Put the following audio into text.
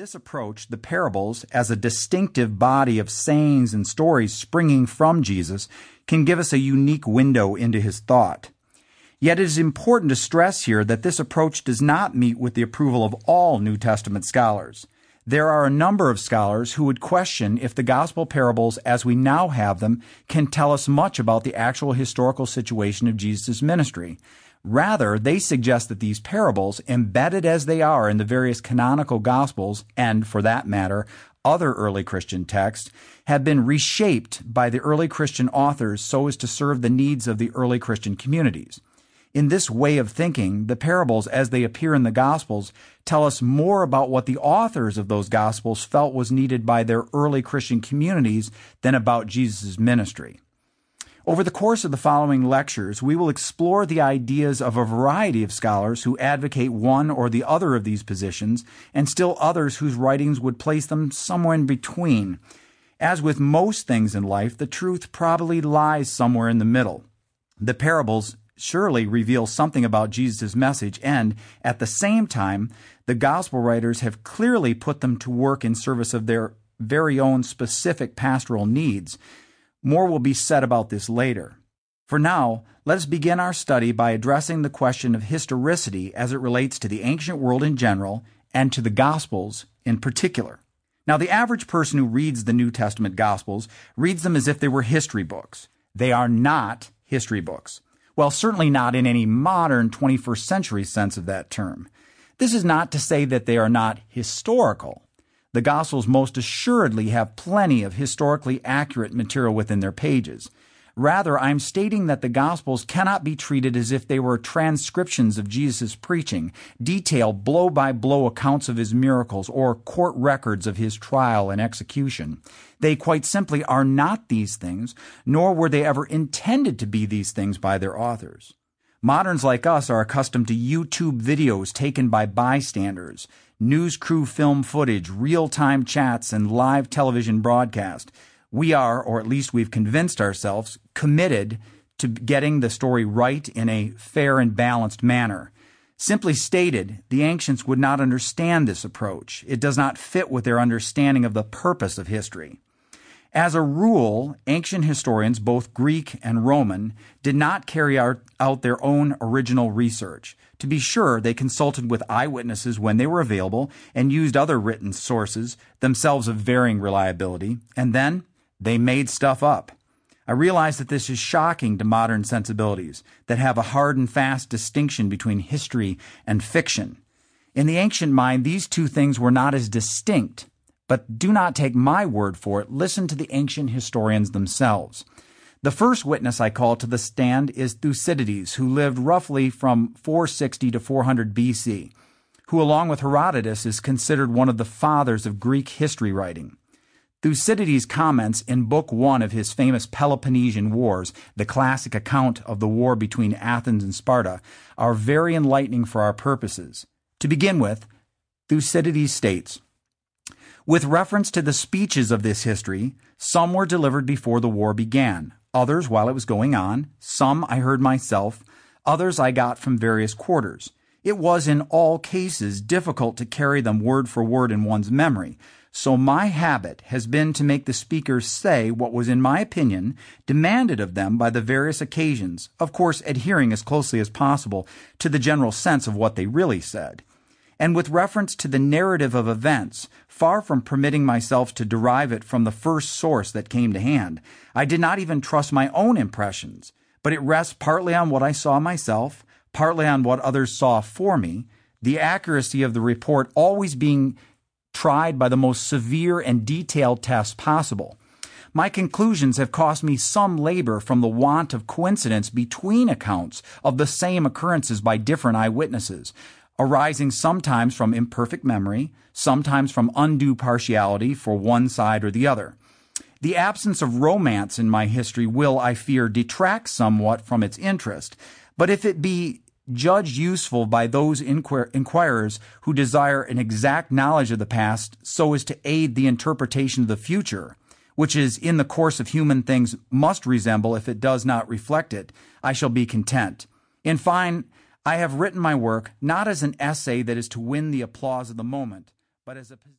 this approach, the parables, as a distinctive body of sayings and stories springing from Jesus, can give us a unique window into his thought. Yet it is important to stress here that this approach does not meet with the approval of all New Testament scholars. There are a number of scholars who would question if the gospel parables as we now have them can tell us much about the actual historical situation of Jesus' ministry. Rather, they suggest that these parables, embedded as they are in the various canonical gospels, and for that matter, other early Christian texts, have been reshaped by the early Christian authors so as to serve the needs of the early Christian communities. In this way of thinking, the parables as they appear in the Gospels tell us more about what the authors of those Gospels felt was needed by their early Christian communities than about Jesus' ministry. Over the course of the following lectures, we will explore the ideas of a variety of scholars who advocate one or the other of these positions, and still others whose writings would place them somewhere in between. As with most things in life, the truth probably lies somewhere in the middle. The parables surely reveal something about Jesus' message, and at the same time, the gospel writers have clearly put them to work in service of their very own specific pastoral needs. More will be said about this later. For now, let us begin our study by addressing the question of historicity as it relates to the ancient world in general and to the Gospels in particular. Now, the average person who reads the New Testament Gospels reads them as if they were history books. They are not history books. Well, certainly not in any modern 21st century sense of that term. This is not to say that they are not historical. The Gospels most assuredly have plenty of historically accurate material within their pages. Rather, I'm stating that the Gospels cannot be treated as if they were transcriptions of Jesus' preaching, detailed blow by blow accounts of his miracles, or court records of his trial and execution. They quite simply are not these things, nor were they ever intended to be these things by their authors. Moderns like us are accustomed to YouTube videos taken by bystanders, news crew film footage, real time chats, and live television broadcast we are, or at least we've convinced ourselves, committed to getting the story right in a fair and balanced manner. Simply stated, the ancients would not understand this approach. It does not fit with their understanding of the purpose of history. As a rule, ancient historians, both Greek and Roman, did not carry out, their own original research. To be sure, they consulted with eyewitnesses when they were available and used other written sources, themselves of varying reliability, and then they made stuff up. I realize that this is shocking to modern sensibilities that have a hard and fast distinction between history and fiction. In the ancient mind, these two things were not as distinct, but do not take my word for it. Listen to the ancient historians themselves. The first witness I call to the stand is Thucydides, who lived roughly from 460 to 400 BC, who, along with Herodotus, is considered one of the fathers of Greek history writing. Thucydides comments in Book One of his famous Peloponnesian Wars, the classic account of the war between Athens and Sparta, are very enlightening for our purposes. To begin with, Thucydides states, with reference to the speeches of this history, some were delivered before the war began, others while it was going on, some I heard myself, others I got from various quarters. It was in all cases difficult to carry them word for word in one's memory, so my habit has been to make the speakers say what was, in my opinion, demanded of them by the various occasions, of course adhering as closely as possible to the general sense of what they really said. And with reference to the narrative of events, far from permitting myself to derive it from the first source that came to hand, I did not even trust my own impressions, but it rests partly on what I saw myself, partly on what others saw for me, the accuracy of the report always being tried by the most severe and detailed tests possible. My conclusions have cost me some labor from the want of coincidence between accounts of the same occurrences by different eyewitnesses, arising sometimes from imperfect memory, sometimes from undue partiality for one side or the other. The absence of romance in my history will, I fear, detract somewhat from its interest, but if it be judged useful by those inquir- inquirers who desire an exact knowledge of the past so as to aid the interpretation of the future, which is in the course of human things must resemble if it does not reflect it, I shall be content. In fine, I have written my work not as an essay that is to win the applause of the moment, but as a